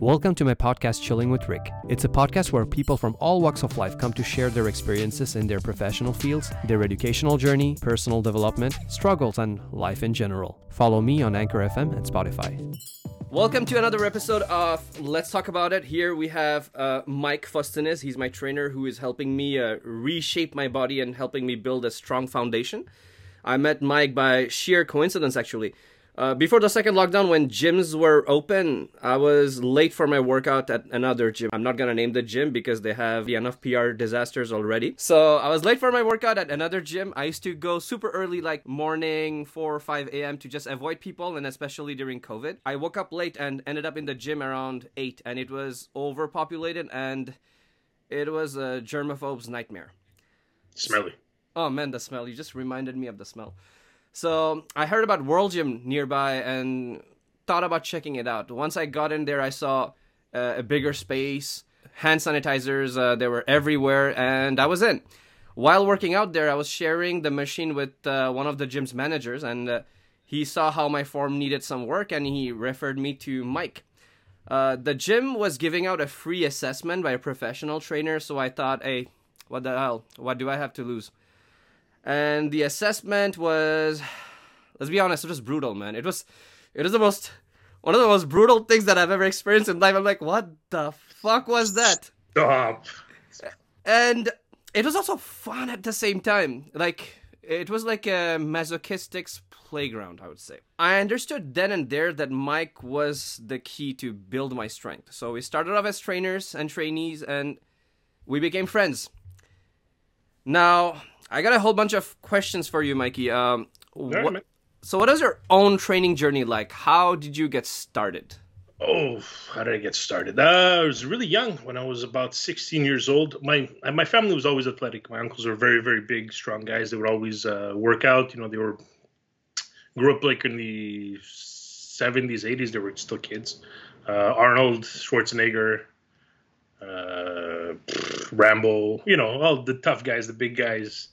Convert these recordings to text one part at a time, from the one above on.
Welcome to my podcast, Chilling with Rik. It's a podcast where people from all walks of life come to share their experiences in their professional fields, their educational journey, personal development, struggles, and life in general. Follow me on Anchor FM and Spotify. Welcome to another episode of Let's Talk About It. Here we have uh, Mike Fostinis. He's my trainer who is helping me uh, reshape my body and helping me build a strong foundation. I met Mike by sheer coincidence, actually. Uh, before the second lockdown, when gyms were open, I was late for my workout at another gym. I'm not gonna name the gym because they have enough PR disasters already. So I was late for my workout at another gym. I used to go super early, like morning 4 or 5 a.m. to just avoid people, and especially during COVID. I woke up late and ended up in the gym around 8, and it was overpopulated, and it was a germaphobe's nightmare. Smelly. Oh man, the smell. You just reminded me of the smell. So I heard about World Gym nearby and thought about checking it out. Once I got in there, I saw uh, a bigger space, hand sanitizers, uh, they were everywhere, and I was in. While working out there, I was sharing the machine with uh, one of the gym's managers, and uh, he saw how my form needed some work, and he referred me to Mike. Uh, the gym was giving out a free assessment by a professional trainer, so I thought, hey, what the hell? What do I have to lose? And the assessment was let's be honest it was brutal man. It was it was the most one of the most brutal things that i've ever experienced in life. I'm like what the fuck was that? Stop. and it was also fun at the same time. Like it was like a masochistic playground i would say. I understood then and there that mike was the key to build my strength. So we started off as trainers and trainees and we became friends. Now I got a whole bunch of questions for you, Mikey. Um, Right, what, man. so, what is your own training journey like? How did you get started? Oh, how did I get started? Uh, I was really young when I was about 16 years old. My my family was always athletic. My uncles were very very big, strong guys. They would always uh, work out. You know, they were grew up like in the 70s, 80s. They were still kids. Uh, Arnold Schwarzenegger, uh, Rambo. You know, all the tough guys, the big guys.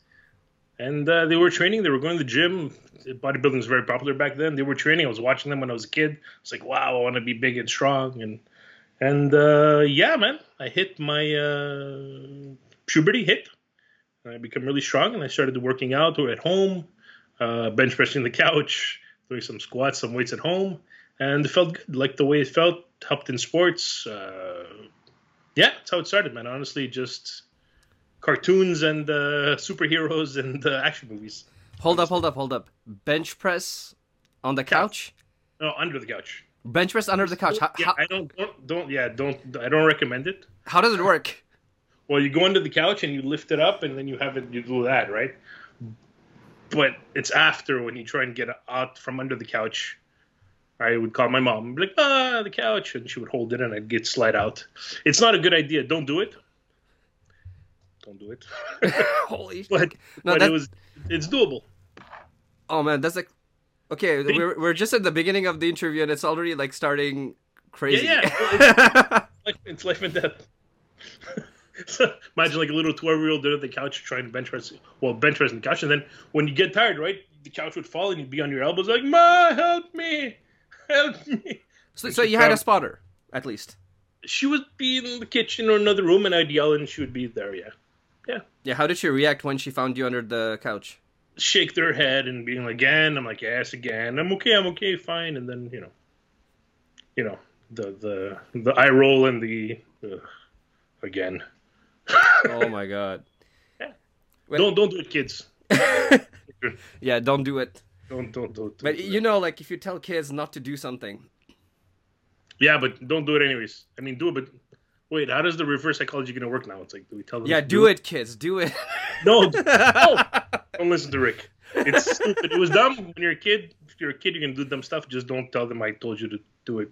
And uh, they were training. They were going to the gym. Bodybuilding was very popular back then. They were training. I was watching them when I was a kid. It's like, wow, I want to be big and strong. And and uh, yeah, man, I hit my uh, puberty hit. I became really strong, and I started working out or at home, uh, bench pressing the couch, doing some squats, some weights at home, and it felt good. Like the way it felt, helped in sports. Uh, yeah, that's how it started, man. Honestly, just cartoons and uh, superheroes and uh, action movies. Hold up, hold up, hold up. Bench press on the couch? No, under the couch. Bench press under the couch. How, Yeah, how, I don't, don't, don't, yeah, don't, I don't recommend it. how does it work? Well, you go under the couch and you lift it up, and then you have it, you do that, right? But it's after when you try and get out from under the couch. I would call my mom, and be like, ah, the couch, and she would hold it, and I'd get slide out. It's not a good idea. Don't do it. Don't do it. Holy but. No, but that- it was, it's doable. Oh man, that's like. Okay, we're, we're just at the beginning of the interview and it's already like starting crazy. Yeah, yeah. Like, it's life and death. so imagine like a little twelve-year-old there at the couch trying to bench press, well, bench press and the couch, and then when you get tired, right, the couch would fall and you'd be on your elbows like, "Ma, help me, help me." so, so you had a spotter, at least. She would be in the kitchen or another room, and I'd yell, and she would be there. Yeah, yeah. Yeah, how did she react when she found you under the couch? Shake their head and being like, "Again," I'm like, "Yes, again." I'm okay. I'm okay. Fine. And then you know, you know, the the the eye roll and the uh, again. Oh my god. When- Don't don't do it, kids. Yeah, don't do it. Don't don't don't. But do you it. know, like if you tell kids not to do something, Yeah, but don't do it anyways. I mean, do it, but wait, how does the reverse psychology gonna work now? It's like, do we tell them? yeah, to do it, kids, do it. No, no, don't listen to Rik. It's stupid. It was dumb when you're a kid. If you're a kid, you can do dumb stuff. Just don't tell them I told you to do it.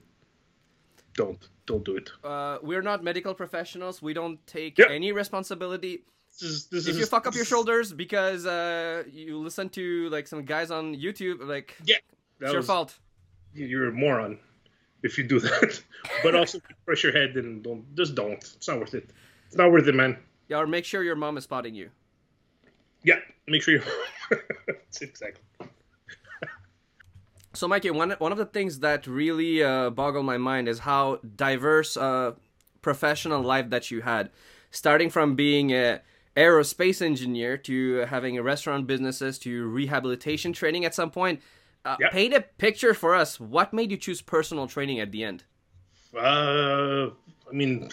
Don't don't do it. uh, we're not medical professionals. We don't take Yeah. any responsibility. This is this If is you fuck up your shoulders because uh, you listen to like some guys on YouTube, like Yeah, it's your was- fault. You're a moron if you do that. but also press your head and don't just don't. It's not worth it. It's not worth it, man. Yeah, or make sure your mom is spotting you. Yeah, make sure you. Exactly. So, Mikey, one one of the things that really uh, boggled my mind is how diverse uh, professional life that you had, starting from being a aerospace engineer to having a restaurant businesses to rehabilitation training at some point. Uh, yep. Paint a picture for us. What made you choose personal training at the end? Uh, I mean,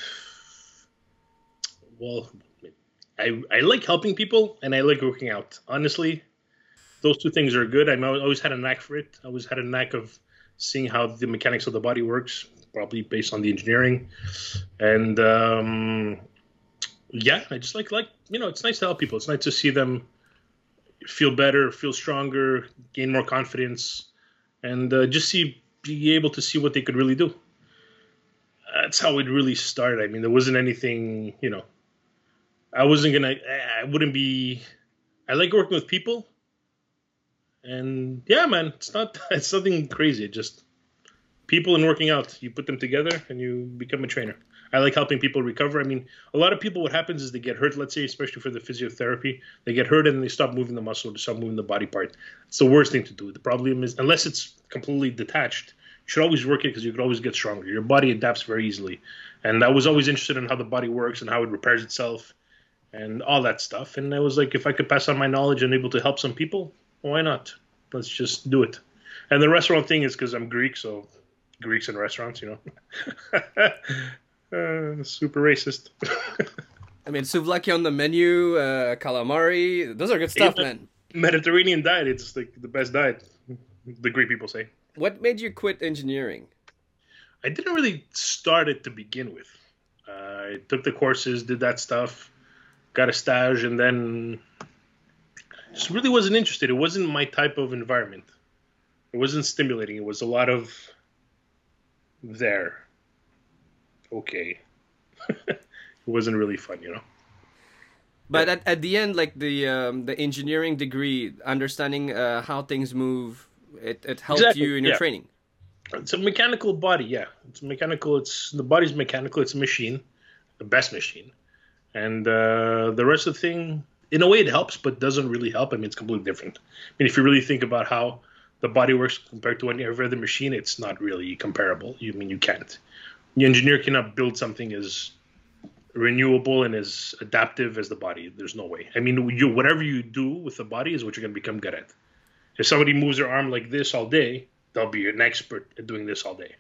well, I I like helping people and I like working out. Honestly, those two things are good. I always had a knack for it. I always had a knack of seeing how the mechanics of the body works, probably based on the engineering, and um, yeah, I just like like you know, it's nice to help people. It's nice to see them feel better, feel stronger, gain more confidence, and uh, just see be able to see what they could really do. That's how it really started. I mean, there wasn't anything, you know. I wasn't gonna. I wouldn't be. I like working with people, and yeah, man, it's not. It's nothing crazy. Just people and working out. You put them together, and you become a trainer. I like helping people recover. I mean, a lot of people, what happens is they get hurt, let's say, especially for the physiotherapy, they get hurt and they stop moving the muscle, they stop moving the body part. It's the worst thing to do. The problem is, unless it's completely detached, you should always work it because you could always get stronger. Your body adapts very easily. And I was always interested in how the body works and how it repairs itself and all that stuff. And I was like, if I could pass on my knowledge and able to help some people, why not? Let's just do it. And the restaurant thing is because I'm Greek, so Greeks in restaurants, you know. Uh, super racist. I mean, souvlaki on the menu, uh, calamari. Those are good stuff, man. Mediterranean diet. It's like the best diet. The Greek people say. What made you quit engineering? I didn't really start it to begin with. Uh, I took the courses, did that stuff, got a stage, and then just really wasn't interested. It wasn't my type of environment. It wasn't stimulating. It was a lot of there okay. it wasn't really fun, you know. But yeah. at, at the end, like the um, the engineering degree, understanding uh, how things move, it, it helped exactly. you in your yeah. training. It's a mechanical body, yeah. It's mechanical. It's the body's mechanical. It's a machine, the best machine, and uh, the rest of the thing, in a way, it helps, but doesn't really help. I mean, it's completely different. I mean, if you really think about how the body works compared to any other machine, it's not really comparable. You I mean you can't the engineer cannot build something as renewable and as adaptive as the body. There's no way. I mean, you whatever you do with the body is what you're going to become good at. If somebody moves their arm like this all day, they'll be an expert at doing this all day,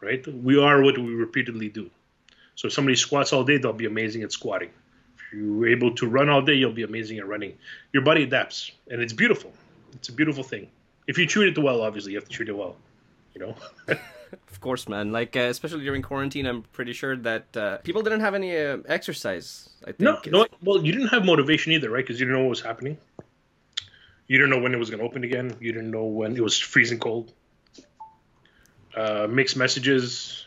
right? We are what we repeatedly do. So if somebody squats all day, they'll be amazing at squatting. If you're able to run all day, you'll be amazing at running. Your body adapts, and it's beautiful. It's a beautiful thing. If you treat it well, obviously, you have to treat it well. You know. of course, man. Like uh, especially during quarantine, I'm pretty sure that uh, people didn't have any uh, exercise. I think. No, no. Well, you didn't have motivation either, right? Because you didn't know what was happening. You didn't know when it was going to open again. You didn't know when it was freezing cold. Uh, mixed messages.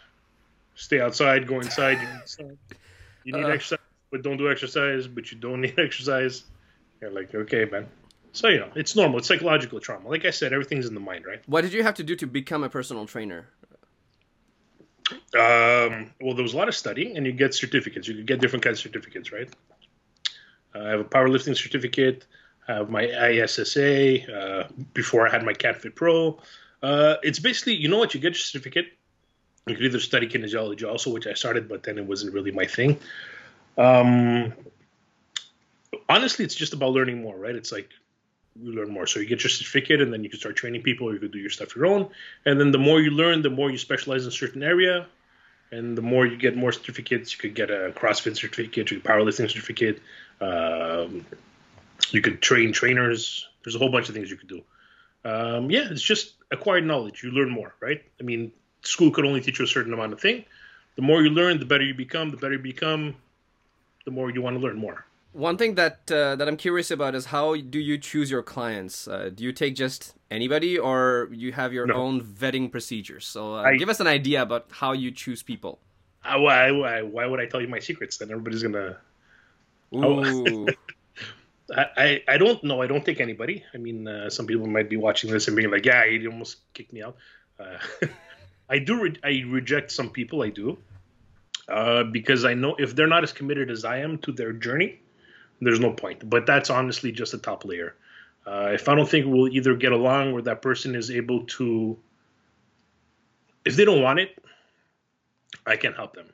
Stay outside. Go inside. You need, you need uh. exercise, but don't do exercise. But you don't need exercise. You're like, okay, man. So you know, it's normal. It's psychological trauma. Like I said, everything's in the mind, right? What did you have to do to become a personal trainer? Um, well, there was a lot of studying, and you get certificates. You could get different kinds of certificates, right? Uh, I have a powerlifting certificate. I have my ISSA. Uh, before I had my CanFit Pro. Uh, it's basically, you know what? You get your certificate. You could either study kinesiology also, which I started, but then it wasn't really my thing. Um, honestly, it's just about learning more, right? It's like you learn more. So you get your certificate, and then you can start training people. Or you could do your stuff your own. And then the more you learn, the more you specialize in a certain area, and the more you get more certificates. You could get a CrossFit certificate, a powerlifting certificate. Um, you could train trainers. There's a whole bunch of things you could do. Um, yeah, it's just acquired knowledge. You learn more, right? I mean, school could only teach you a certain amount of thing. The more you learn, the better you become. The better you become, the more you want to learn more. One thing that uh, that I'm curious about is how do you choose your clients? Uh, do you take just anybody, or you have your no. own vetting procedures? So uh, I, give us an idea about how you choose people. Uh, why, why, why would I tell you my secrets? Then everybody's gonna. Ooh. I, I, I don't know. I don't take anybody. I mean, uh, some people might be watching this and being like, "Yeah, he almost kicked me out." Uh, I do. Re- I reject some people. I do. because I know if they're not as committed as I am to their journey, there's no point. But that's honestly just a top layer. Uh, if I don't think we'll either get along or that person is able to, if they don't want it, I can't help them.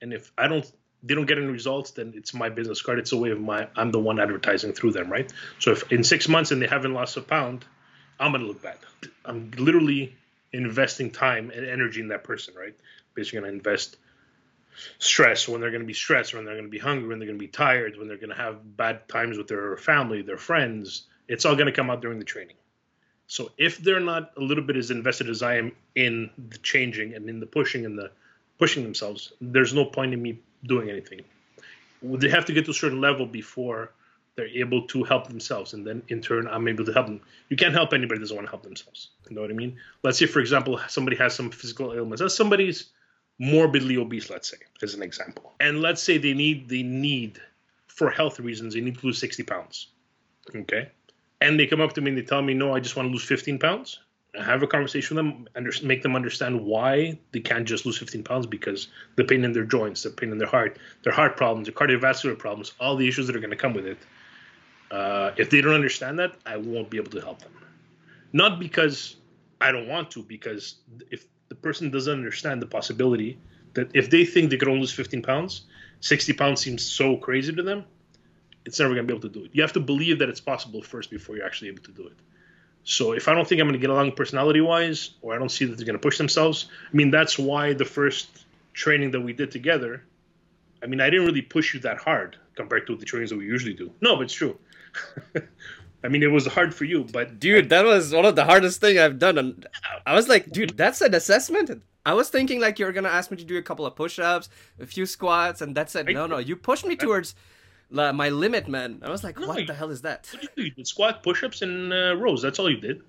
And if I don't, they don't get any results, then it's my business card. It's a way of my, I'm the one advertising through them, right? So if in six months and they haven't lost a pound, I'm gonna look bad. I'm literally investing time and energy in that person, right? Basically, gonna invest stress when they're going to be stressed, when they're going to be hungry, when they're going to be tired, when they're going to have bad times with their family, their friends. It's all going to come out during the training. So if they're not a little bit as invested as I am in the changing and in the pushing and the pushing themselves, there's no point in me doing anything. They have to get to a certain level before they're able to help themselves, and then in turn, I'm able to help them. You can't help anybody that doesn't want to help themselves. You know what I mean? Let's say, for example, somebody has some physical ailments. That's somebody's morbidly obese, let's say, as an example. And let's say they need they need for health reasons, they need to lose 60 pounds. Okay. And they come up to me and they tell me, no, I just want to lose 15 pounds. I have a conversation with them, under, make them understand why they can't just lose 15 pounds because the pain in their joints, the pain in their heart, their heart problems, their cardiovascular problems, all the issues that are going to come with it. Uh, if they don't understand that, I won't be able to help them. Not because I don't want to, because if person doesn't understand the possibility that if they think they could only lose 15 pounds, 60 pounds seems so crazy to them, it's never going to be able to do it. You have to believe that it's possible first before you're actually able to do it. So if I don't think I'm going to get along personality wise, or I don't see that they're going to push themselves, I mean, that's why the first training that we did together, I mean, I didn't really push you that hard compared to the trainings that we usually do. No, but it's true. I mean, it was hard for you, but dude, that was one of the hardest thing I've done. And I was like, dude, that's an assessment. I was thinking like you're gonna ask me to do a couple of push-ups, a few squats, and that's it. No, no, you pushed me towards my limit, man. I was like, no, what the hell is that? What did you do? You did squat, push-ups, and uh, rows. That's all you did.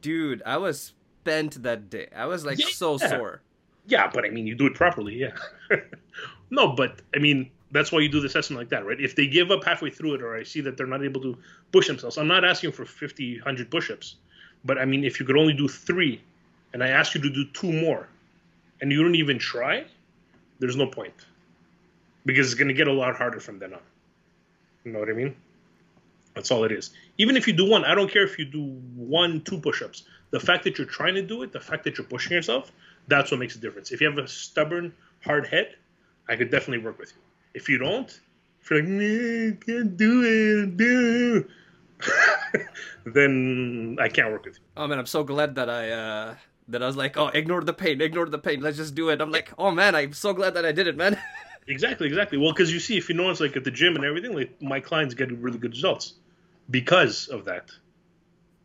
Dude, I was spent that day. I was like yeah. so sore. Yeah, but I mean, you do it properly. Yeah. no, but I mean, that's why you do the assessment like that, right? If they give up halfway through it, or I see that they're not able to push themselves, I'm not asking for 50, 100 push-ups, but I mean, if you could only do three, and I ask you to do two more, and you don't even try, there's no point, because it's going to get a lot harder from then on. You know what I mean? That's all it is. Even if you do one, I don't care if you do one, two push-ups. The fact that you're trying to do it, the fact that you're pushing yourself, that's what makes a difference. If you have a stubborn, hard head, I could definitely work with you. If you don't, if you're like, nah, can't do it, do then I can't work with you. Oh man, I'm so glad that I uh that I was like, oh, ignore the pain, ignore the pain, let's just do it. I'm like, oh man, I'm so glad that I did it, man. exactly, exactly. Well, because you see, if you notice, like at the gym and everything, like my clients get really good results because of that.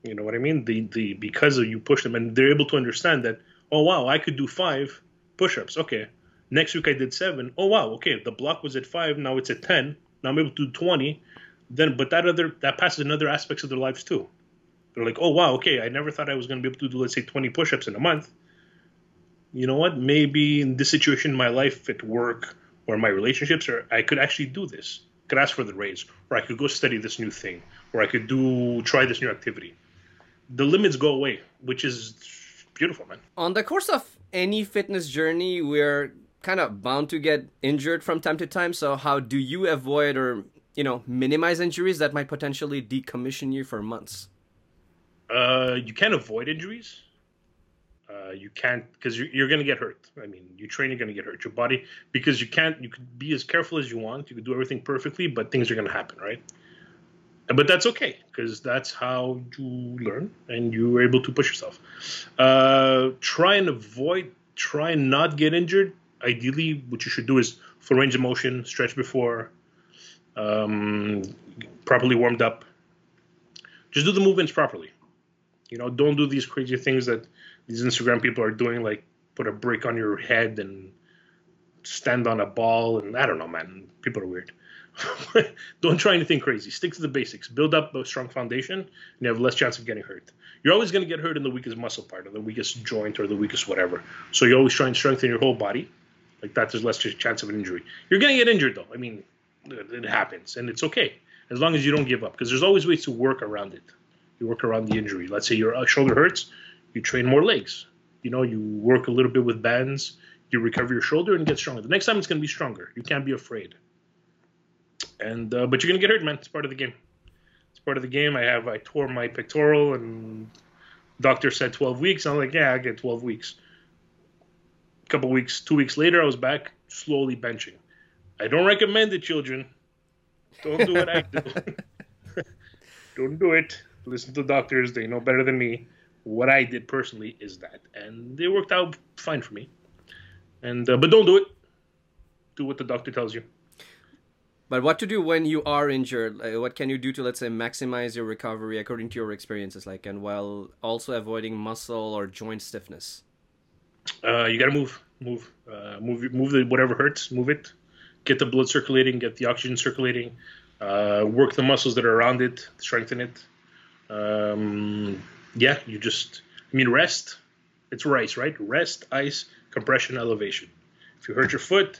You know what I mean? The the because of you push them and they're able to understand that. Oh wow, I could do five push-ups. Okay, Next week I did seven. Oh wow, okay, the block was at five, now it's at ten. Now I'm able to do twenty. Then, but that other that passes in other aspects of their lives too. They're like, oh wow, okay, I never thought I was going to be able to do let's say twenty push-ups in a month. You know what? Maybe in this situation in my life, at work or my relationships, or I could actually do this. I could ask for the raise, or I could go study this new thing, or I could do try this new activity. The limits go away, which is beautiful, man. On the course of any fitness journey, we're kind of bound to get injured from time to time. So how do you avoid or you know minimize injuries that might potentially decommission you for months? Uh, you can't avoid injuries. Uh, you can't because you're, you're going to get hurt. I mean, you train, you're going to get hurt. Your body because you can't. You could be as careful as you want. You could do everything perfectly, but things are going to happen, right? But that's okay because that's how you learn and you're able to push yourself. Uh, try and avoid. Try and not get injured ideally, what you should do is full range of motion, stretch before, um, properly warmed up. Just do the movements properly. You know, don't do these crazy things that these Instagram people are doing, like put a brick on your head and stand on a ball. And I don't know, man. People are weird. don't try anything crazy. Stick to the basics. Build up a strong foundation, and you have less chance of getting hurt. You're always going to get hurt in the weakest muscle part, or the weakest joint, or the weakest whatever. So you always try and strengthen your whole body like that, there's less chance of an injury. You're going to get injured though. I mean, it happens, and it's okay as long as you don't give up because there's always ways to work around it. You work around the injury. Let's say your uh, shoulder hurts, you train more legs. You know, you work a little bit with bands. You recover your shoulder and get stronger. The next time it's going to be stronger. You can't be afraid. And uh, but you're going to get hurt, man. It's part of the game. It's part of the game. I have I tore my pectoral, and doctor said 12 weeks. I'm like, yeah, I get 12 weeks. Couple weeks, two weeks later, I was back slowly benching. I don't recommend it, children. Don't do what I do. don't do it. Listen to doctors; they know better than me. What I did personally is that, and it worked out fine for me. And uh, but don't do it. Do what the doctor tells you. But what to do when you are injured? What can you do to, let's say, maximize your recovery according to your experiences, like, and while also avoiding muscle or joint stiffness? Uh, you gotta move, move, uh, move, move the whatever hurts, move it. Get the blood circulating, get the oxygen circulating. Uh, work the muscles that are around it, strengthen it. Um, yeah, you just, I mean, rest. It's rice, right? Rest, ice, compression, elevation. If you hurt your foot,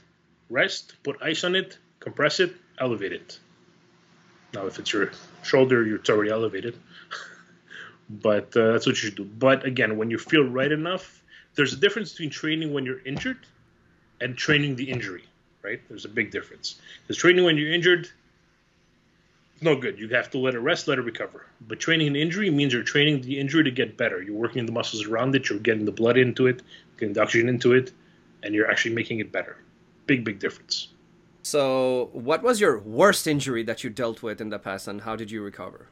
rest, put ice on it, compress it, elevate it. Now, if it's your shoulder, it's already elevated. but uh, that's what you should do. But again, when you feel right enough, there's a difference between training when you're injured and training the injury, right? There's a big difference. Because training when you're injured, no good. You have to let it rest, let it recover. But training an injury means you're training the injury to get better. You're working the muscles around it, you're getting the blood into it, getting the oxygen into it, and you're actually making it better. Big, big difference. So, what was your worst injury that you dealt with in the past, and how did you recover?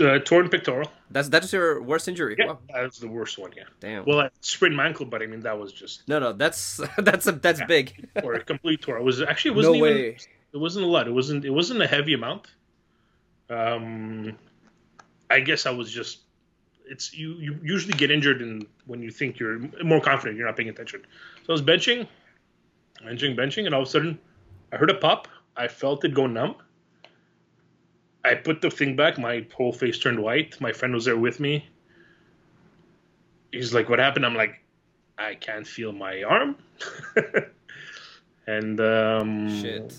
Uh, torn pectoral. That's that's your worst injury. Yeah, wow. that's the worst one. Yeah. Damn. Well, I sprained my ankle, but I mean that was just. No, no, that's that's a, that's yeah. big. or a complete tour. It was actually it wasn't no even. Way. It wasn't a lot. It wasn't. It wasn't a heavy amount. Um, I guess I was just. It's you. You usually get injured in when you think you're more confident. You're not paying attention. So I was benching, benching, benching, and all of a sudden, I heard a pop. I felt it go numb. I put the thing back. My whole face turned white. My friend was there with me. He's like, "What happened?" I'm like, "I can't feel my arm." and um, shit.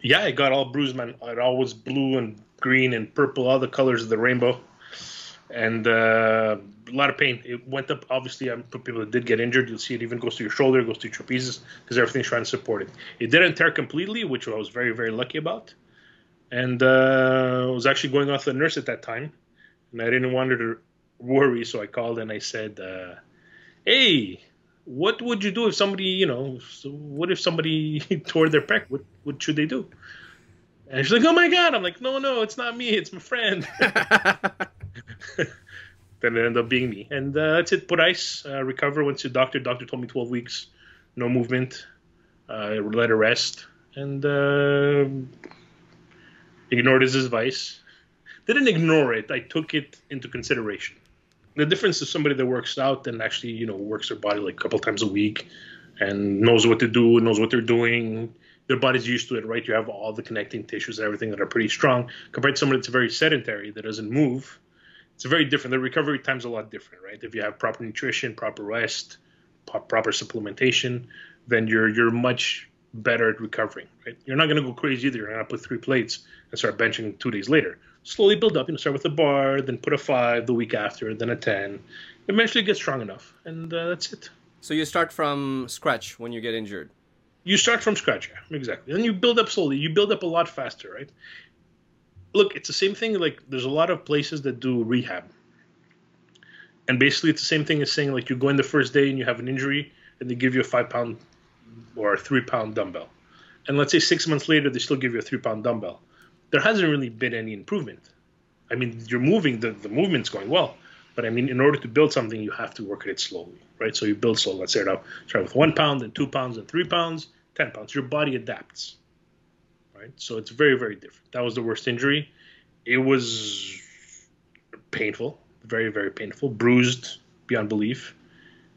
Yeah, it got all bruised, man. It all was blue and green and purple, all the colors of the rainbow, and uh, a lot of pain. It went up. Obviously, um, for people that did get injured, you'll see it even goes to your shoulder, goes to your trapezes, because everything's trying to support it. It didn't tear completely, which I was very, very lucky about. And uh, I was actually going off the nurse at that time, and I didn't want her to worry, so I called and I said, uh, "Hey, what would you do if somebody, you know, what if somebody tore their pec? What what should they do?" And she's like, "Oh my god!" I'm like, "No, no, it's not me. It's my friend." then it ended up being me, and uh, that's it. Put ice, uh, recover. Went to doctor. Doctor told me 12 weeks, no movement. Uh, let it rest, and uh, ignored his advice. Didn't ignore it. I took it into consideration. The difference is somebody that works out and actually, you know, works their body like a couple times a week and knows what to do, knows what they're doing. Their body's used to it, right? You have all the connecting tissues and everything that are pretty strong compared to somebody that's very sedentary that doesn't move. It's very different. The recovery time's a lot different, right? If you have proper nutrition, proper rest, proper supplementation, then you're you're much better at recovering, right? You're not going to go crazy either. You're not going to put three plates and start benching two days later. Slowly build up. You know, start with a bar, then put a five the week after, then a ten. Eventually, get strong enough, and uh, that's it. So you start from scratch when you get injured. You start from scratch, yeah, exactly. And you build up slowly. You build up a lot faster, right? Look, it's the same thing. Like there's a lot of places that do rehab, and basically it's the same thing as saying like you go in the first day and you have an injury, and they give you a five pound or a three pound dumbbell. And let's say six months later, they still give you a three pound dumbbell. There hasn't really been any improvement. I mean, you're moving, the, the movement's going well. But I mean, in order to build something, you have to work at it slowly, right? So you build slow. Let's start out, start with one pound, then two pounds, then three pounds, 10 pounds. Your body adapts, right? So it's very, very different. That was the worst injury. It was painful, very, very painful, bruised beyond belief.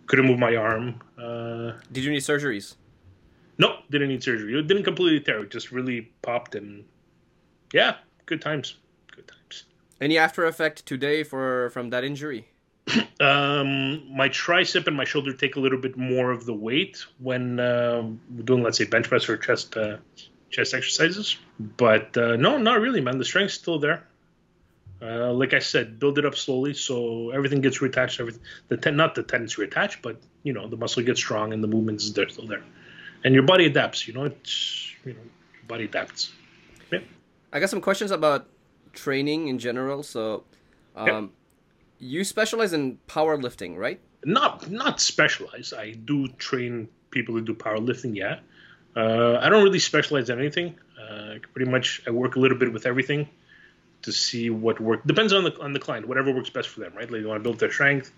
Couldn't move my arm. Uh, Did you need surgeries? No, didn't need surgery. It didn't completely tear. It just really popped and yeah, good times. Good times. Any after effect today for from that injury? Um, my tricep and my shoulder take a little bit more of the weight when uh, doing, let's say, bench press or chest uh, chest exercises. But uh, no, not really, man. The strength's still there. Uh, like I said, build it up slowly so everything gets reattached. Everything the ten, not the tendons reattach, but you know the muscle gets strong and the movements they're still there, and your body adapts. You know, it's you know, your body adapts. Yeah. I got some questions about training in general. So, um, you specialize in powerlifting, right? Not not specialized. I do train people who do powerlifting. Yeah, uh, I don't really specialize in anything. Uh, pretty much, I work a little bit with everything to see what works. depends on the on the client. Whatever works best for them, right? Like you want to build their strength,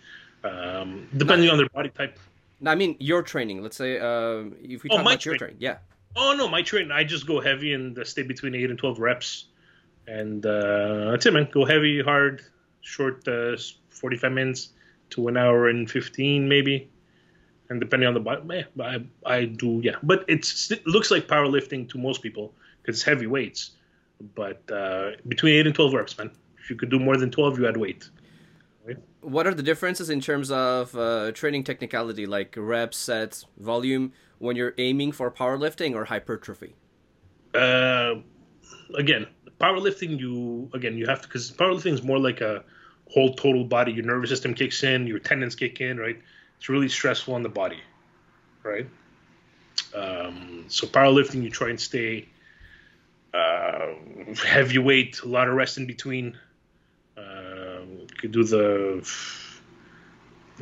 um, depending on their body type. I mean, your training. Let's say uh, if we Oh, talk about your training. yeah. Oh no, my training. I just go heavy and stay between eight and twelve reps, and uh, that's it, man. Go heavy, hard, short, uh, forty-five minutes to an hour and fifteen, maybe, and depending on the body, yeah, I I do yeah. But it's it looks like powerlifting to most people because it's heavy weights, but uh, between eight and twelve reps, man. If you could do more than twelve, you add weight. What are the differences in terms of uh, training technicality, like reps, sets, volume, when you're aiming for powerlifting or hypertrophy? uh, again, powerlifting, you again you have to because powerlifting is more like a whole total body. Your nervous system kicks in, your tendons kick in, right? It's really stressful on the body, right? Um, so powerlifting, you try and stay uh, heavyweight, a lot of rest in between. Could do the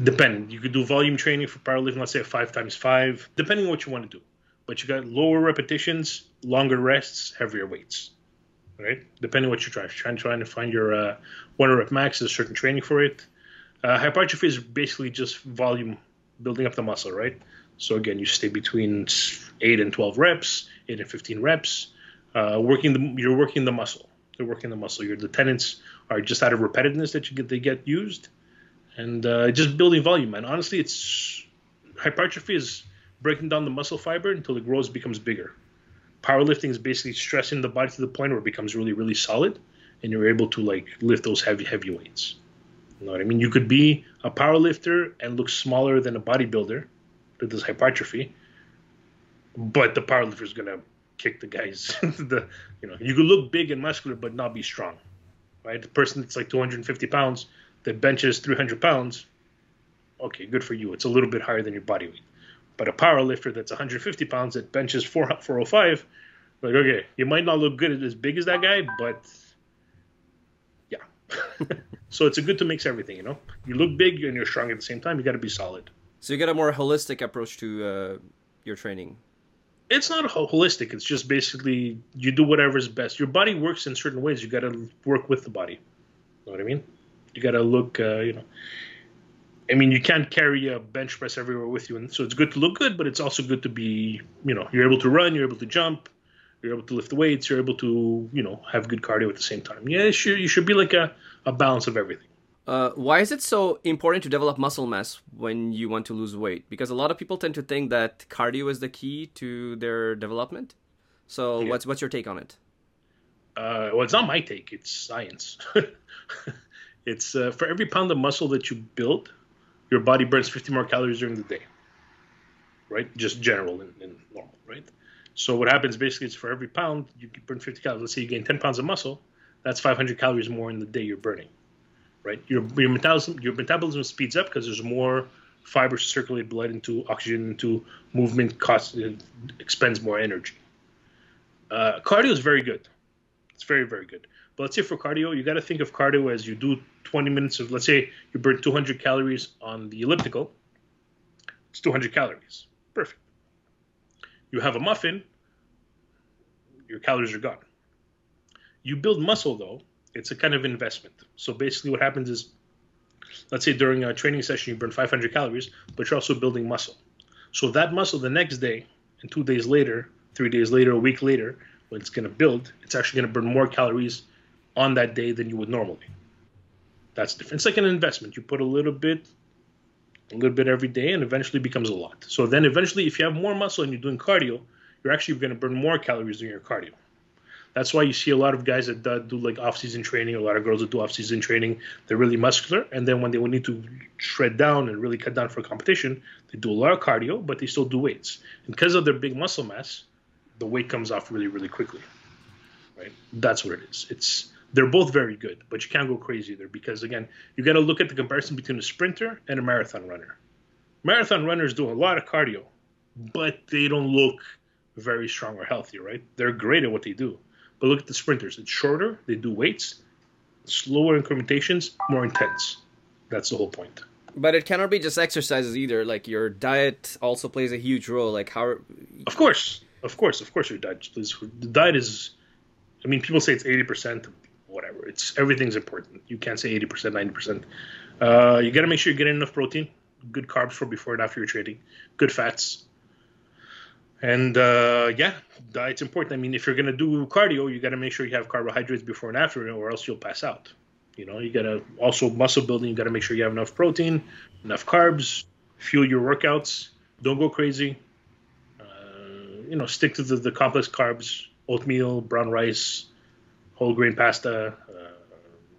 depend. You could do volume training for powerlifting. Let's say five times five, depending on what you want to do but you got lower repetitions, longer rests, heavier weights, right? Depending on what you're trying. If you're trying, trying to find your uh, one rep max, there's certain training for it. Uh, hypertrophy is basically just volume, building up the muscle, right? So again, you stay between eight and twelve reps, eight and fifteen reps, uh, working the you're working the muscle. You're working the muscle. Your the tendons are just out of repetitiveness that you get they get used, and uh, just building volume. And honestly, it's hypertrophy is breaking down the muscle fiber until it grows becomes bigger. Powerlifting is basically stressing the body to the point where it becomes really, really solid, and you're able to like lift those heavy, heavy weights. You know what I mean? You could be a powerlifter and look smaller than a bodybuilder that does hypertrophy, but the powerlifter is gonna kick the guys. the you know you could look big and muscular but not be strong, right? The person that's like 250 pounds that benches 300 pounds, okay, good for you. It's a little bit higher than your body weight. But a power lifter that's 150 pounds that benches 4, 405, like, okay, you might not look good as big as that guy, but yeah. so it's a good to mix everything, you know? You look big and you're strong at the same time. You got to be solid. So you get a more holistic approach to uh, your training. It's not holistic. It's just basically you do whatever is best. Your body works in certain ways. You got to work with the body. You know what I mean? You got to look, uh, you know. I mean, you can't carry a bench press everywhere with you, and so it's good to look good, but it's also good to be, you know, you're able to run, you're able to jump, you're able to lift the weights, you're able to, you know, have good cardio at the same time. Yeah, it should, you should be like a, a balance of everything. Uh, why is it so important to develop muscle mass when you want to lose weight? Because a lot of people tend to think that cardio is the key to their development. So Yeah. what's what's your take on it? Uh, well, it's not my take; it's science. it's uh, for every pound of muscle that you build, your body burns 50 more calories during the day. Right? Just general and, and normal, right? So what happens basically is for every pound you burn 50 calories. Let's say you gain 10 pounds of muscle, that's 500 calories more in the day you're burning. Right? Your your metabolism your metabolism speeds up because there's more fibers to circulate blood into oxygen into movement costs it expends more energy. Uh, cardio is very good. It's very, very good. But let's say for cardio, you got to think of cardio as you do 20 minutes of, let's say you burn 200 calories on the elliptical. It's 200 calories. Perfect. You have a muffin, your calories are gone. You build muscle, though, it's a kind of investment. So basically, what happens is, let's say during a training session, you burn 500 calories, but you're also building muscle. So that muscle the next day, and two days later, three days later, a week later, when it's going to build, it's actually going to burn more calories on that day than you would normally. That's different. It's like an investment. You put a little bit, a little bit every day, and eventually becomes a lot. So then eventually, if you have more muscle and you're doing cardio, you're actually going to burn more calories doing your cardio. That's why you see a lot of guys that do, like off-season training, a lot of girls that do off-season training. They're really muscular, and then when they need to shred down and really cut down for competition, they do a lot of cardio, but they still do weights. And because of their big muscle mass, the weight comes off really, really quickly. Right? That's what it is. It's they're both very good, but you can't go crazy there because again, you got to look at the comparison between a sprinter and a marathon runner. Marathon runners do a lot of cardio, but they don't look very strong or healthy, right? They're great at what they do, But look at the sprinters. It's shorter. They do weights, slower incrementations, more intense. That's the whole point. But it cannot be just exercises either. Like your diet also plays a huge role. Like how. Of course, of course, of course, your diet plays. The diet is. I mean, people say it's eighty percent. Whatever. It's everything's important. You can't say eighty percent, ninety percent. Uh, you got to make sure you're getting enough protein, good carbs for before and after your training, good fats, and uh, yeah, diet's important. I mean, if you're gonna do cardio, you got to make sure you have carbohydrates before and after, or else you'll pass out. You know, you gotta also muscle building. You gotta make sure you have enough protein, enough carbs, fuel your workouts. Don't go crazy. Uh, you know, stick to the, the complex carbs: oatmeal, brown rice, whole grain pasta.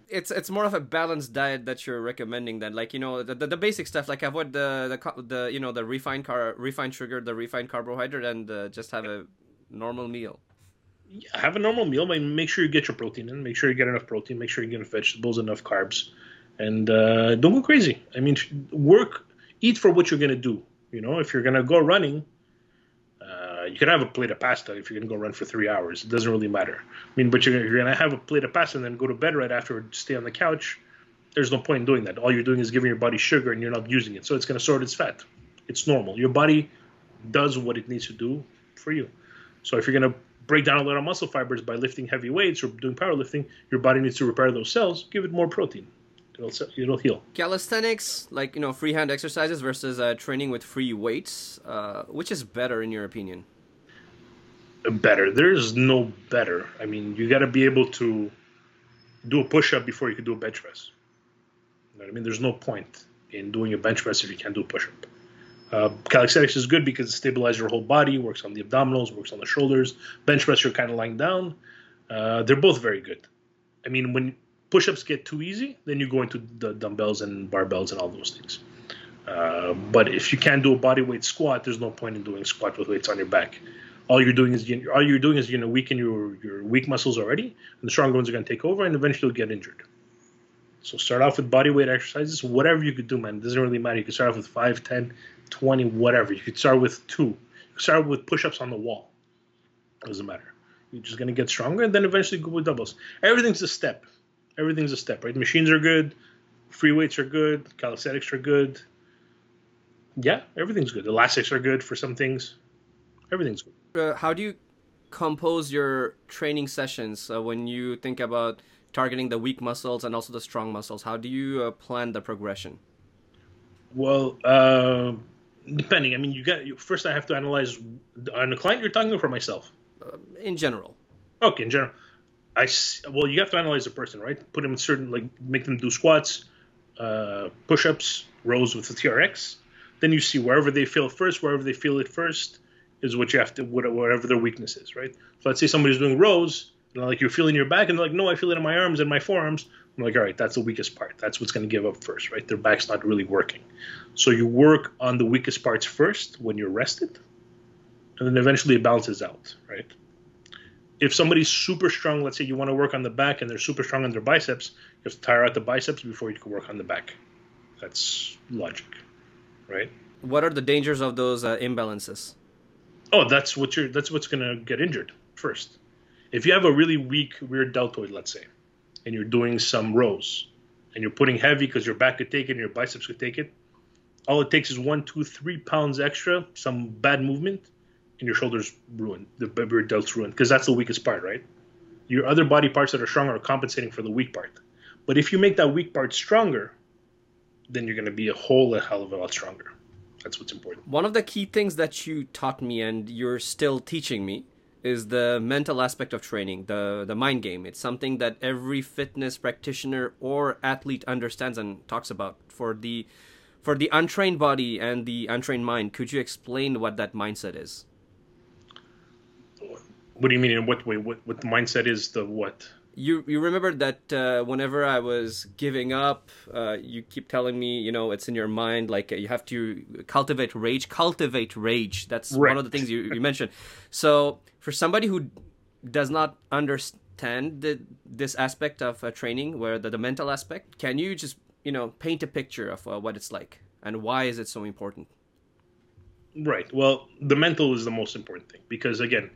It's it's more of a balanced diet that you're recommending then like you know the, the, the basic stuff like avoid the the the you know the refined car refined sugar the refined carbohydrate and uh, just have a normal meal have a normal meal, but make sure you get your protein in. Make sure you get enough protein. Make sure you get enough vegetables, enough carbs, and uh, don't go crazy. I mean, work, eat for what you're gonna do. You know, if you're gonna go running, you can have a plate of pasta if you're gonna go run for three hours. It doesn't really matter. I mean, but you're, you're gonna have a plate of pasta and then go to bed right after, stay on the couch. There's no point in doing that. All you're doing is giving your body sugar and you're not using it, so it's gonna sort its fat. It's normal. Your body does what it needs to do for you. So if you're gonna break down a lot of muscle fibers by lifting heavy weights or doing powerlifting, your body needs to repair those cells. Give it more protein. It'll, it'll heal. Calisthenics, like you know, freehand exercises versus uh, training with free weights, uh, which is better in your opinion? Better. There's no better. I mean, you got to be able to do a push-up before you can do a bench press. You know I mean? There's no point in doing a bench press if you can't do a push-up. Uh, calisthenics is good because it stabilizes your whole body, works on the abdominals, works on the shoulders. Bench press, you're kind of lying down. Uh, they're both very good. I mean, when push-ups get too easy, then you go into the dumbbells and barbells and all those things. Uh, but if you can't do a body weight squat, there's no point in doing squat with weights on your back. All you're doing is all you're doing is you're gonna weaken your your weak muscles already, and the stronger ones are gonna take over, and eventually you'll get injured. So start off with body weight exercises, whatever you could do, man. It doesn't really matter. You can start off with 5, 10, 20, whatever. You could start with two. You start with push-ups on the wall. Doesn't matter. You're just gonna get stronger, and then eventually go with doubles. Everything's a step. Everything's a step, right? Machines are good, free weights are good, calisthenics are good. Yeah, everything's good. Elastics are good for some things. Everything's good. Uh, how do you compose your training sessions uh, when you think about targeting the weak muscles and also the strong muscles? How do you uh, plan the progression? Well, uh, depending. I mean, you got first. I have to analyze on the client you're talking for myself. Uh, in general. Okay, in general. I well, you have to analyze the person, right? Put them in certain like make them do squats, uh, push-ups, rows with the TRX. Then you see wherever they feel first, wherever they feel it first is what you have to whatever their weakness is, right? So let's say somebody's doing rows, and like you're feeling your back, and they're like, no, I feel it in my arms and my forearms. I'm like, all right, that's the weakest part. That's what's going to give up first, right? Their back's not really working. So you work on the weakest parts first when you're rested, and then eventually it balances out, right? If somebody's super strong, let's say you want to work on the back and they're super strong on their biceps, you have to tire out the biceps before you can work on the back. That's logic, right? What are the dangers of those uh, imbalances? Oh, that's what you're. That's what's going to get injured first. If you have a really weak rear deltoid, let's say, and you're doing some rows and you're putting heavy because your back could take it and your biceps could take it, all it takes is one, two, three pounds extra, some bad movement, and your shoulders ruined. The rear delt's ruined because that's the weakest part, right? Your other body parts that are stronger are compensating for the weak part. But if you make that weak part stronger, then you're going to be a whole hell of a lot stronger. That's what's important. One of the key things that you taught me and you're still teaching me is the mental aspect of training, the the mind game. It's something that every fitness practitioner or athlete understands and talks about. For the for the untrained body and the untrained mind, could you explain what that mindset is? What do you mean? In what way? What what the mindset is? The what? You you remember that uh, whenever I was giving up, uh, you keep telling me, you know, it's in your mind. Like uh, you have to cultivate rage. Cultivate rage. That's right. one of the things you, you mentioned. So for somebody who does not understand the, this aspect of uh, training, where the, the mental aspect, can you just you know paint a picture of uh, what it's like and why is it so important? Right. Well, the mental is the most important thing because again,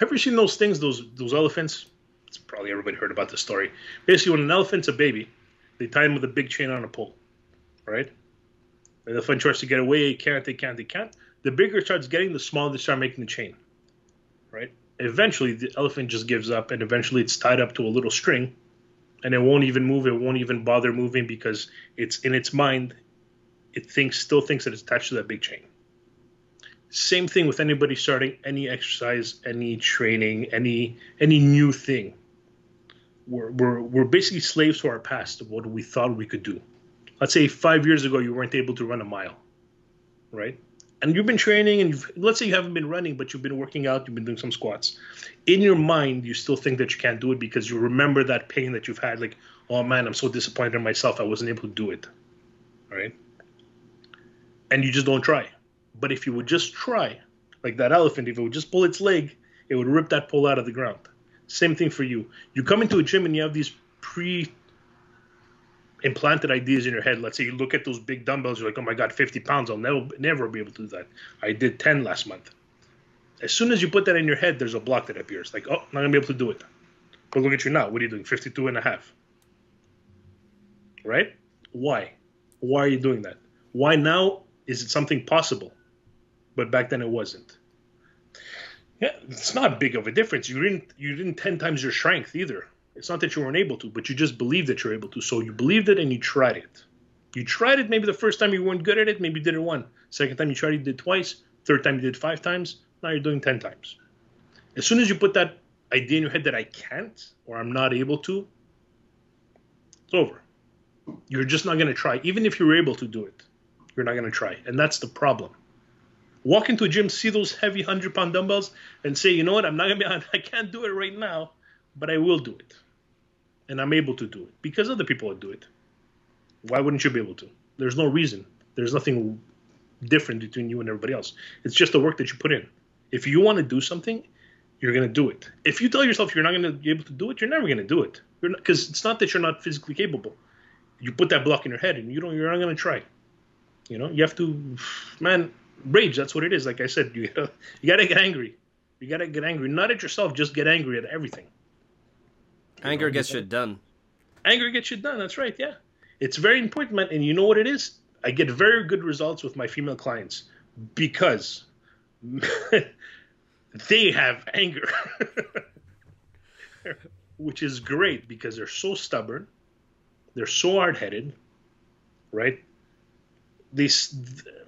Have you seen those things? Those those elephants? It's probably everybody heard about this story. Basically, when an elephant's a baby, they tie him with a big chain on a pole, right? The elephant tries to get away. Can't. They can't. They can't. The bigger it starts getting, the smaller they start making the chain, right? Eventually, the elephant just gives up, and eventually, it's tied up to a little string, and it won't even move. It won't even bother moving because it's in its mind. It thinks, still thinks that it's attached to that big chain. Same thing with anybody starting any exercise, any training, any any new thing. We're, we're, we're basically slaves to our past of what we thought we could do. Let's say five years ago you weren't able to run a mile, right? And you've been training, and let's say you haven't been running, but you've been working out, you've been doing some squats. In your mind, you still think that you can't do it because you remember that pain that you've had. Like, oh man, I'm so disappointed in myself. I wasn't able to do it, right? And you just don't try. But if you would just try, like that elephant, if it would just pull its leg, it would rip that pole out of the ground. Same thing for you. You come into a gym and you have these pre implanted ideas in your head. Let's say you look at those big dumbbells, you're like, oh my God, 50 pounds, I'll never, never be able to do that. I did 10 last month. As soon as you put that in your head, there's a block that appears. Like, oh, I'm not going to be able to do it. But look at you now. What are you doing? 52 and a half. Right? Why? Why are you doing that? Why now is it something possible? But back then it wasn't. Yeah, it's not big of a difference. You didn't you didn't ten times your strength either. It's not that you weren't able to, but you just believed that you're able to. So you believed it and you tried it. You tried it maybe the first time you weren't good at it, maybe you did it one. Second time you tried it, you did twice. Third time you did five times. Now you're doing ten times. As soon as you put that idea in your head that I can't or I'm not able to, it's over. You're just not going to try. Even if you're able to do it, you're not going to try. And that's the problem walk into a gym, see those heavy hundred pound dumbbells, and say, you know what, I'm not gonna be, I can't do it right now, but I will do it, and I'm able to do it because other people do it. Why wouldn't you be able to? There's no reason. There's nothing different between you and everybody else. It's just the work that you put in. If you want to do something, you're gonna do it. If you tell yourself you're not gonna be able to do it, you're never gonna do it. Because it's not that you're not physically capable. You put that block in your head, and you don't. You're not gonna try. You know, you have to, man rage. That's what it is. Like I said, you gotta, you gotta get angry. You gotta get angry, not at yourself. Just get angry at everything. Anger you know, gets shit done. Anger gets shit done. That's right. Yeah, it's very important, man. And you know what it is? I get very good results with my female clients because they have anger, which is great because they're so stubborn, they're so hard headed, right?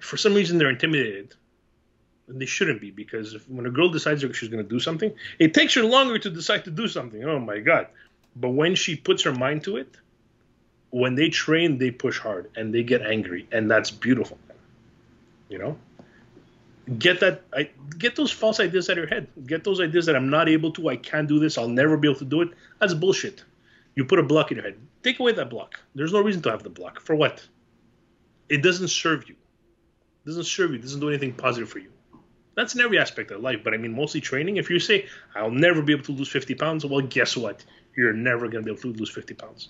For some reason they're intimidated. And they shouldn't be because if, when a girl decides she's going to do something it takes her longer to decide to do something. Oh my god. But when she puts her mind to it when they train they push hard and they get angry and that's beautiful you know? Get that I, get those false ideas out of your head. Get those ideas that i'm not able to i can't do this i'll never be able to do it. That's bullshit. You put a block in your head. Take away that block. There's no reason to have the block. For what it doesn't serve you. It doesn't serve you. It doesn't do anything positive for you. That's in every aspect of life, but I mean, mostly training. If you say, I'll never be able to lose 50 pounds, well, guess what? You're never going to be able to lose 50 pounds.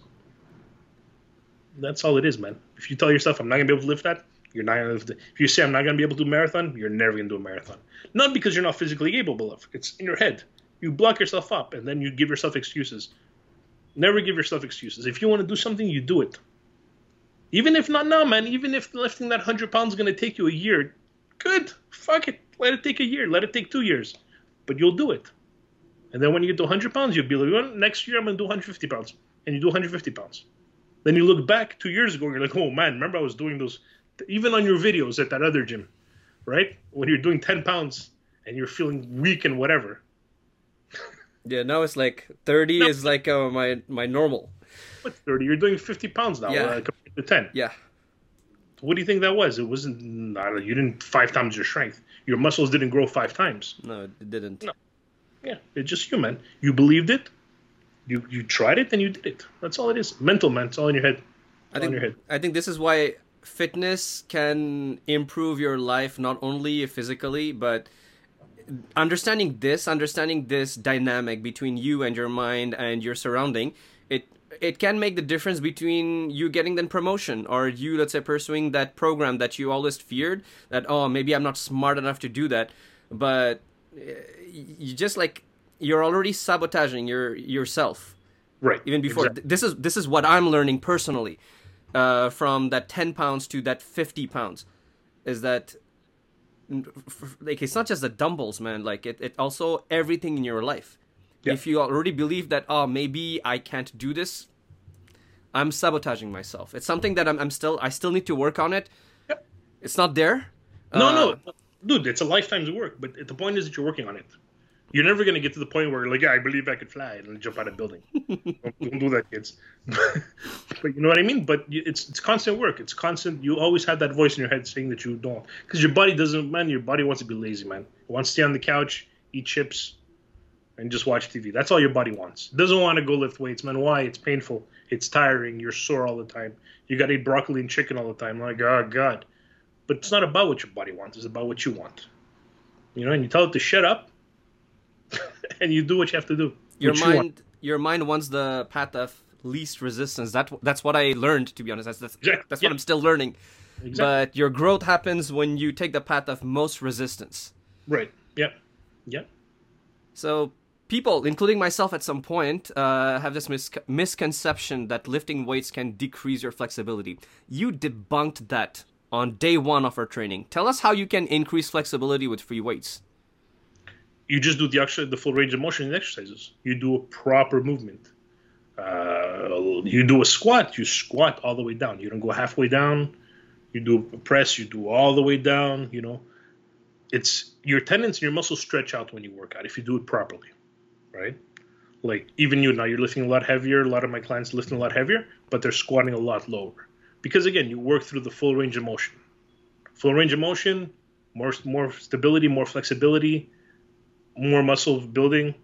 That's all it is, man. If you tell yourself, I'm not going to be able to lift that, you're not to lift it. If you say, I'm not going to be able to do a marathon, you're never going to do a marathon. Not because you're not physically capable of It's in your head. You block yourself up, and then you give yourself excuses. Never give yourself excuses. If you want to do something, you do it. Even if not now, man. Even if lifting that hundred pounds is gonna take you a year, good. Fuck it. Let it take a year. Let it take two years, but you'll do it. And then when you get to 100 pounds, you'll be like, next year I'm gonna do 150 pounds, and you do 150 pounds. Then you look back two years ago, and you're like, oh man, remember I was doing those, even on your videos at that other gym, right? When you're doing 10 pounds and you're feeling weak and whatever. yeah, now it's like 30 no. is like uh, my my normal. What 30? You're doing 50 pounds now. Yeah. Uh, to 10. Yeah. What do you think that was? It wasn't, I don't know, you didn't five times your strength. Your muscles didn't grow five times. No, it didn't. No. Yeah, it's just you, man. You believed it, you you tried it, and you did it. That's all it is. Mental, man. It's all in your head. I think, I think this is why fitness can improve your life not only physically, but understanding this, understanding this dynamic between you and your mind and your surrounding, it can make the difference between you getting the promotion or you let's say pursuing that program that you always feared that oh maybe i'm not smart enough to do that. But you just like you're already sabotaging your yourself. Right. Even before. Exactly. this is this is what i'm learning personally uh, from that 10 pounds to that 50 pounds is that like it's not just the dumbbells man. Like it, it also everything in your life yeah. if you already believe that oh maybe i can't do this i'm sabotaging myself it's something that i'm, I'm still i still need to work on it yeah. it's not there no uh, no dude it's a lifetime's work but the point is that you're working on it you're never going to get to the point where like yeah, I believe I could fly and jump out of a building. don't, don't, do that, kids. but you know what I mean. But it's it's constant work. It's constant. You always have that voice in your head saying that you don't, because your body doesn't. Man, your body wants to be lazy, man. It wants to stay on the couch, eat chips, and just watch TV. That's all your body wants. It doesn't want to go lift weights, man. Why? It's painful. It's tiring. You're sore all the time. You got to eat broccoli and chicken all the time. Like, oh god. But it's not about what your body wants. It's about what you want. You know, and you tell it to shut up and you do what you have to do. Your mind, you your mind wants the path of least resistance. That that's what I learned. To be honest, that's that's, exactly. that's what yeah. I'm still learning. Exactly. But your growth happens when you take the path of most resistance. Right. Yep. Yep. So people, including myself at some point, uh, have this mis- misconception that lifting weights can decrease your flexibility. You debunked that on day one of our training. Tell us how you can increase flexibility with free weights you just do the actual the full range of motion in exercises. You do a proper movement. Uh, you do a squat, you squat all the way down. You don't go halfway down. You do a press, you do all the way down. You know, it's your tendons and your muscles stretch out when you work out if you do it properly, right? Like even you now, you're lifting a lot heavier. A lot of my clients lifting a lot heavier, but they're squatting a lot lower because again, you work through the full range of motion. Full range of motion, more more stability, more flexibility more muscle building,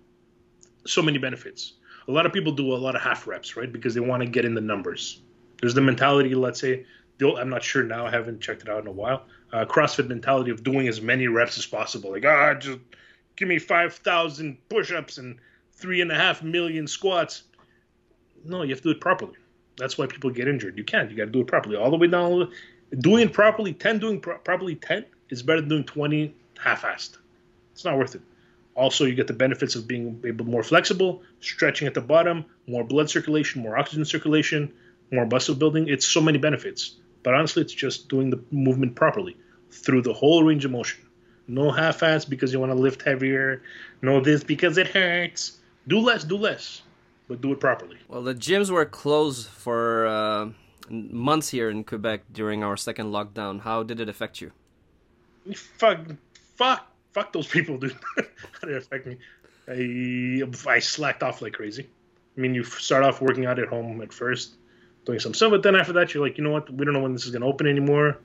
so many benefits. A lot of people do a lot of half reps, right? Because they want to get in the numbers. There's the mentality, let's say, I'm not sure now, I haven't checked it out in a while. Uh, CrossFit mentality of doing as many reps as possible. Like, ah, just give me 5,000 push ups and three and a half million squats. No, you have to do it properly. That's why people get injured. You can't. You got to do it properly. All the way down. Doing it properly, 10 doing pro- properly 10 is better than doing 20 half assed. It's not worth it. Also, you get the benefits of being able more flexible, stretching at the bottom, more blood circulation, more oxygen circulation, more muscle building. It's so many benefits. But honestly, it's just doing the movement properly through the whole range of motion. No half-ass because you want to lift heavier. No this because it hurts. Do less, do less, but do it properly. Well, the gyms were closed for uh, months here in Quebec during our second lockdown. How did it affect you? Fuck, fuck fuck those people, dude. How did it affect me? I I slacked off like crazy. I mean, you start off working out at home at first, doing some stuff, but then after that, you're like, you know what? We don't know when this is gonna open anymore.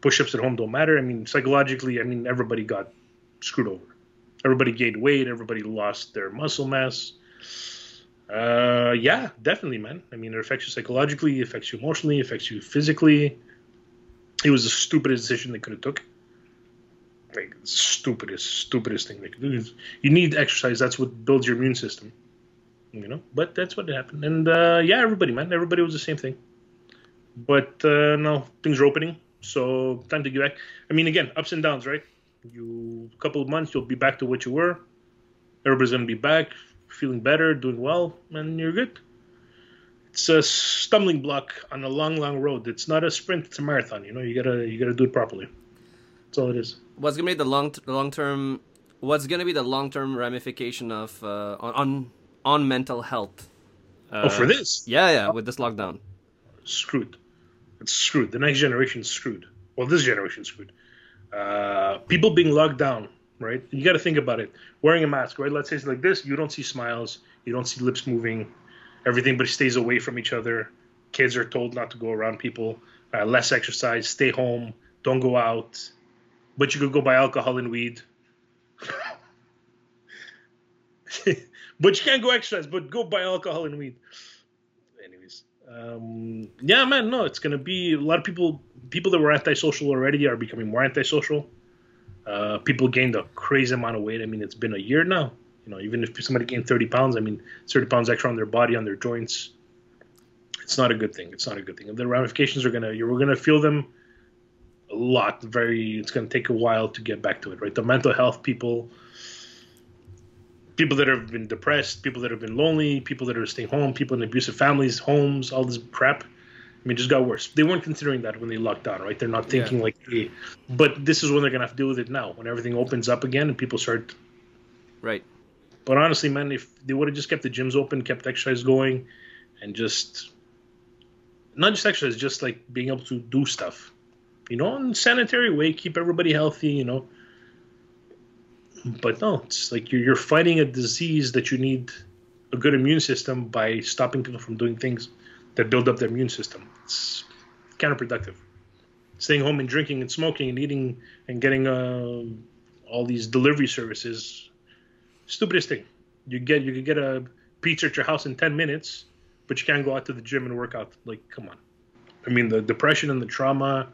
Push-ups at home don't matter. I mean, psychologically, I mean, everybody got screwed over. Everybody gained weight. Everybody lost their muscle mass. Uh, yeah, definitely, man. I mean, it affects you psychologically, affects you emotionally, affects you physically. It was the stupidest decision they could have took like stupidest, stupidest thing they could do. You need exercise. That's what builds your immune system. You know, but that's what happened. And uh, yeah, everybody, man, everybody was the same thing. But uh, no, things are opening, so time to get back. I mean, again, ups and downs, right? You a couple of months, you'll be back to what you were. Everybody's gonna be back, feeling better, doing well, and you're good. It's a stumbling block on a long, long road. It's not a sprint; it's a marathon. You know, you gotta you gotta do it properly. That's all it is. What's gonna be the long long term? What's gonna be the long term ramification of uh, on on mental health? Uh, oh, for this? Yeah, yeah. With this lockdown, screwed. It's screwed. The next generation's screwed. Well, this generation's screwed. Uh, people being locked down, right? You got to think about it. Wearing a mask, right? Let's say it's like this. You don't see smiles. You don't see lips moving. Everything, but stays away from each other. Kids are told not to go around people. Uh, less exercise. Stay home. Don't go out but you could go buy alcohol and weed. but you can't go exercise, but go buy alcohol and weed. Um, yeah, man, no, it's gonna be a lot of people. People that were antisocial already are becoming more antisocial. Uh, people gained a crazy amount of weight. I mean, it's been a year now. You know, even if somebody gained 30 pounds, I mean, 30 pounds extra on their body, on their joints, it's not a good thing. It's not a good thing. the ramifications are gonna, you're gonna feel them a lot. Very, it's to take a while to get back to it, right? The mental health people, people that have been depressed, people that have been lonely, people that are staying home, people in abusive families, homes, all this crap. I mean, it just got worse. They weren't considering that when they locked down, right? They're not thinking Yeah. like, hey, but this is when they're gonna have to deal with it now, when everything opens up again and people start. Right. But honestly, man, if they would have just kept the gyms open, kept exercise going, and just not just exercise, just like being able to do stuff, you know, in sanitary way, keep everybody healthy, you know. But no, it's like you're, you're fighting a disease that you need a good immune system by stopping people from doing things that build up their immune system. It's counterproductive. Staying home and drinking and smoking and eating and getting uh, all these delivery services, stupidest thing. You get you could get a pizza at your house in ten minutes, but you can't go out to the gym and work out. Like, come on. I mean, the depression and the trauma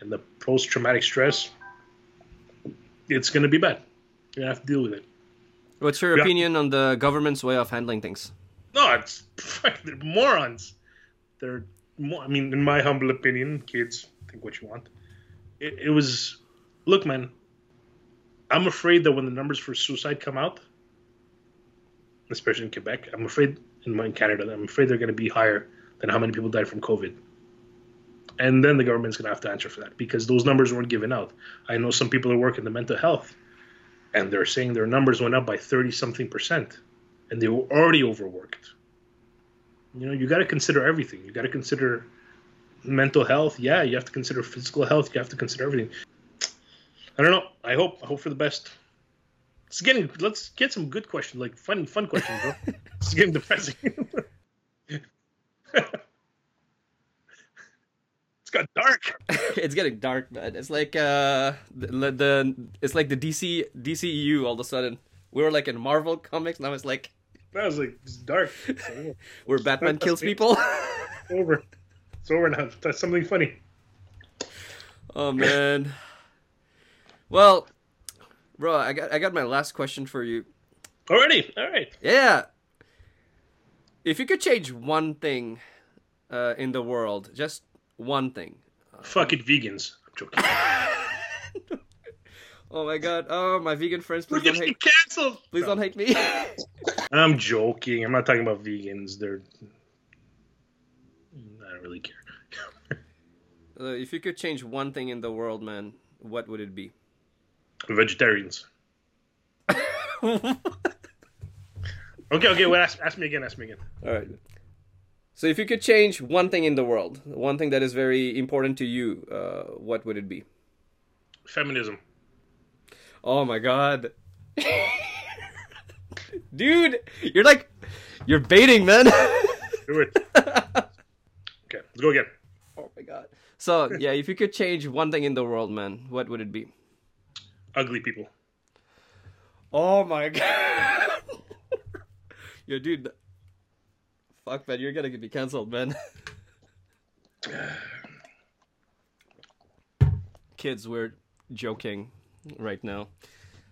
and the post-traumatic stress, it's going to be bad. You have to deal with it. What's your Yeah. opinion on the government's way of handling things? No, it's they're morons. They're, I mean, in my humble opinion, kids think what you want. It, it was, look, man. I'm afraid that when the numbers for suicide come out, especially in Quebec, I'm afraid in, my- in Canada, I'm afraid they're going to be higher than how many people died from COVID. And then the government's going to have to answer for that because those numbers weren't given out. I know some people that work in the mental health, and they're saying their numbers went up by 30 something percent and they were already overworked. You know, you got to consider everything. You got to consider mental health. Yeah, you have to consider physical health. You have to consider everything. I don't know. I hope. I hope for the best. It's getting. Let's get some good questions, like fun, fun questions, bro. it's getting depressing. it's got dark. it's getting dark, man. It's like uh the, the it's like the DC DCEU all of a sudden. We were like in Marvel comics, now it's like That was like it's dark. Where Batman kills people. It's over. It's over now. That's something funny. oh man. Well, bro, I got I got my last question for you. Already. All right. Yeah. If you could change one thing uh, in the world, just one thing. Fuck it, vegans. I'm joking. Oh my god. Oh, my vegan friends, We're please don't getting hate canceled. please No. don't hate me. I'm joking. I'm not talking about vegans. They're. I don't really care. Uh, if you could change one thing in the world, man, what would it be? Vegetarians. Okay, okay. Well, ask, ask me again. Ask me again. All right. So if you could change one thing in the world, one thing that is very important to you, uh, what would it be? Feminism. Oh my god. Dude, you're like you're baiting, man. Do it. okay, let's go again. oh my god. So, yeah, if you could change one thing in the world, man, what would it be? Ugly people. Oh my god. Yo, dude. Fuck, man, you're gonna get me canceled, man. Kids, we're joking right now.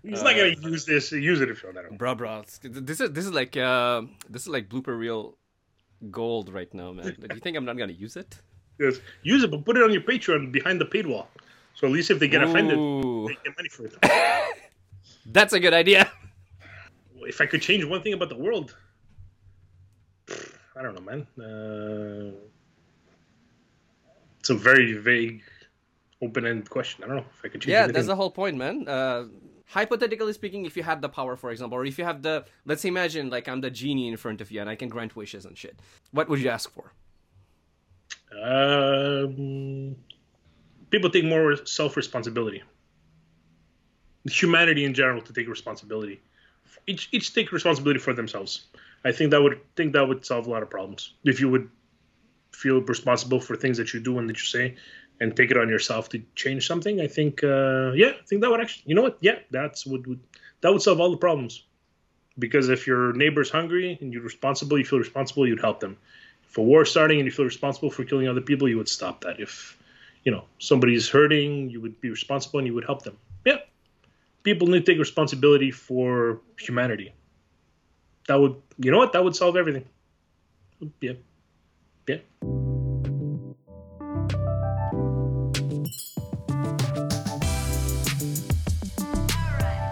He's not gonna use this. Use it if you don't. Bro, bro, this is this is like uh, this is like blooper reel gold right now, man. Do you think I'm not gonna use it? Yes, use it, but put it on your Patreon behind the paid wall. So at least if they get offended, they get money for it. that's a good idea. if I could change one thing about the world, I don't know, man. Uh, it's a very vague, open-ended question. I don't know if I could change. Yeah, anything. that's the whole point, man. Uh, hypothetically speaking, if you had the power, for example, or if you have the, let's imagine like I'm the genie in front of you and I can grant wishes and shit. What would you ask for? Um, people take more self-responsibility. Humanity in general to take responsibility. Each each take responsibility for themselves. I think that would think that would solve a lot of problems if you would feel responsible for things that you do and that you say, and take it on yourself to change something. I think, uh, yeah, I think that would actually, you know what? Yeah, that's would, would that would solve all the problems. Because if your neighbor's hungry and you're responsible, you feel responsible, you'd help them if a war starting and you feel responsible for killing other people, you would stop that. If you know somebody's hurting, you would be responsible and you would help them. Yeah, people need to take responsibility for humanity. That would, you know what? That would solve everything. Yeah, yeah.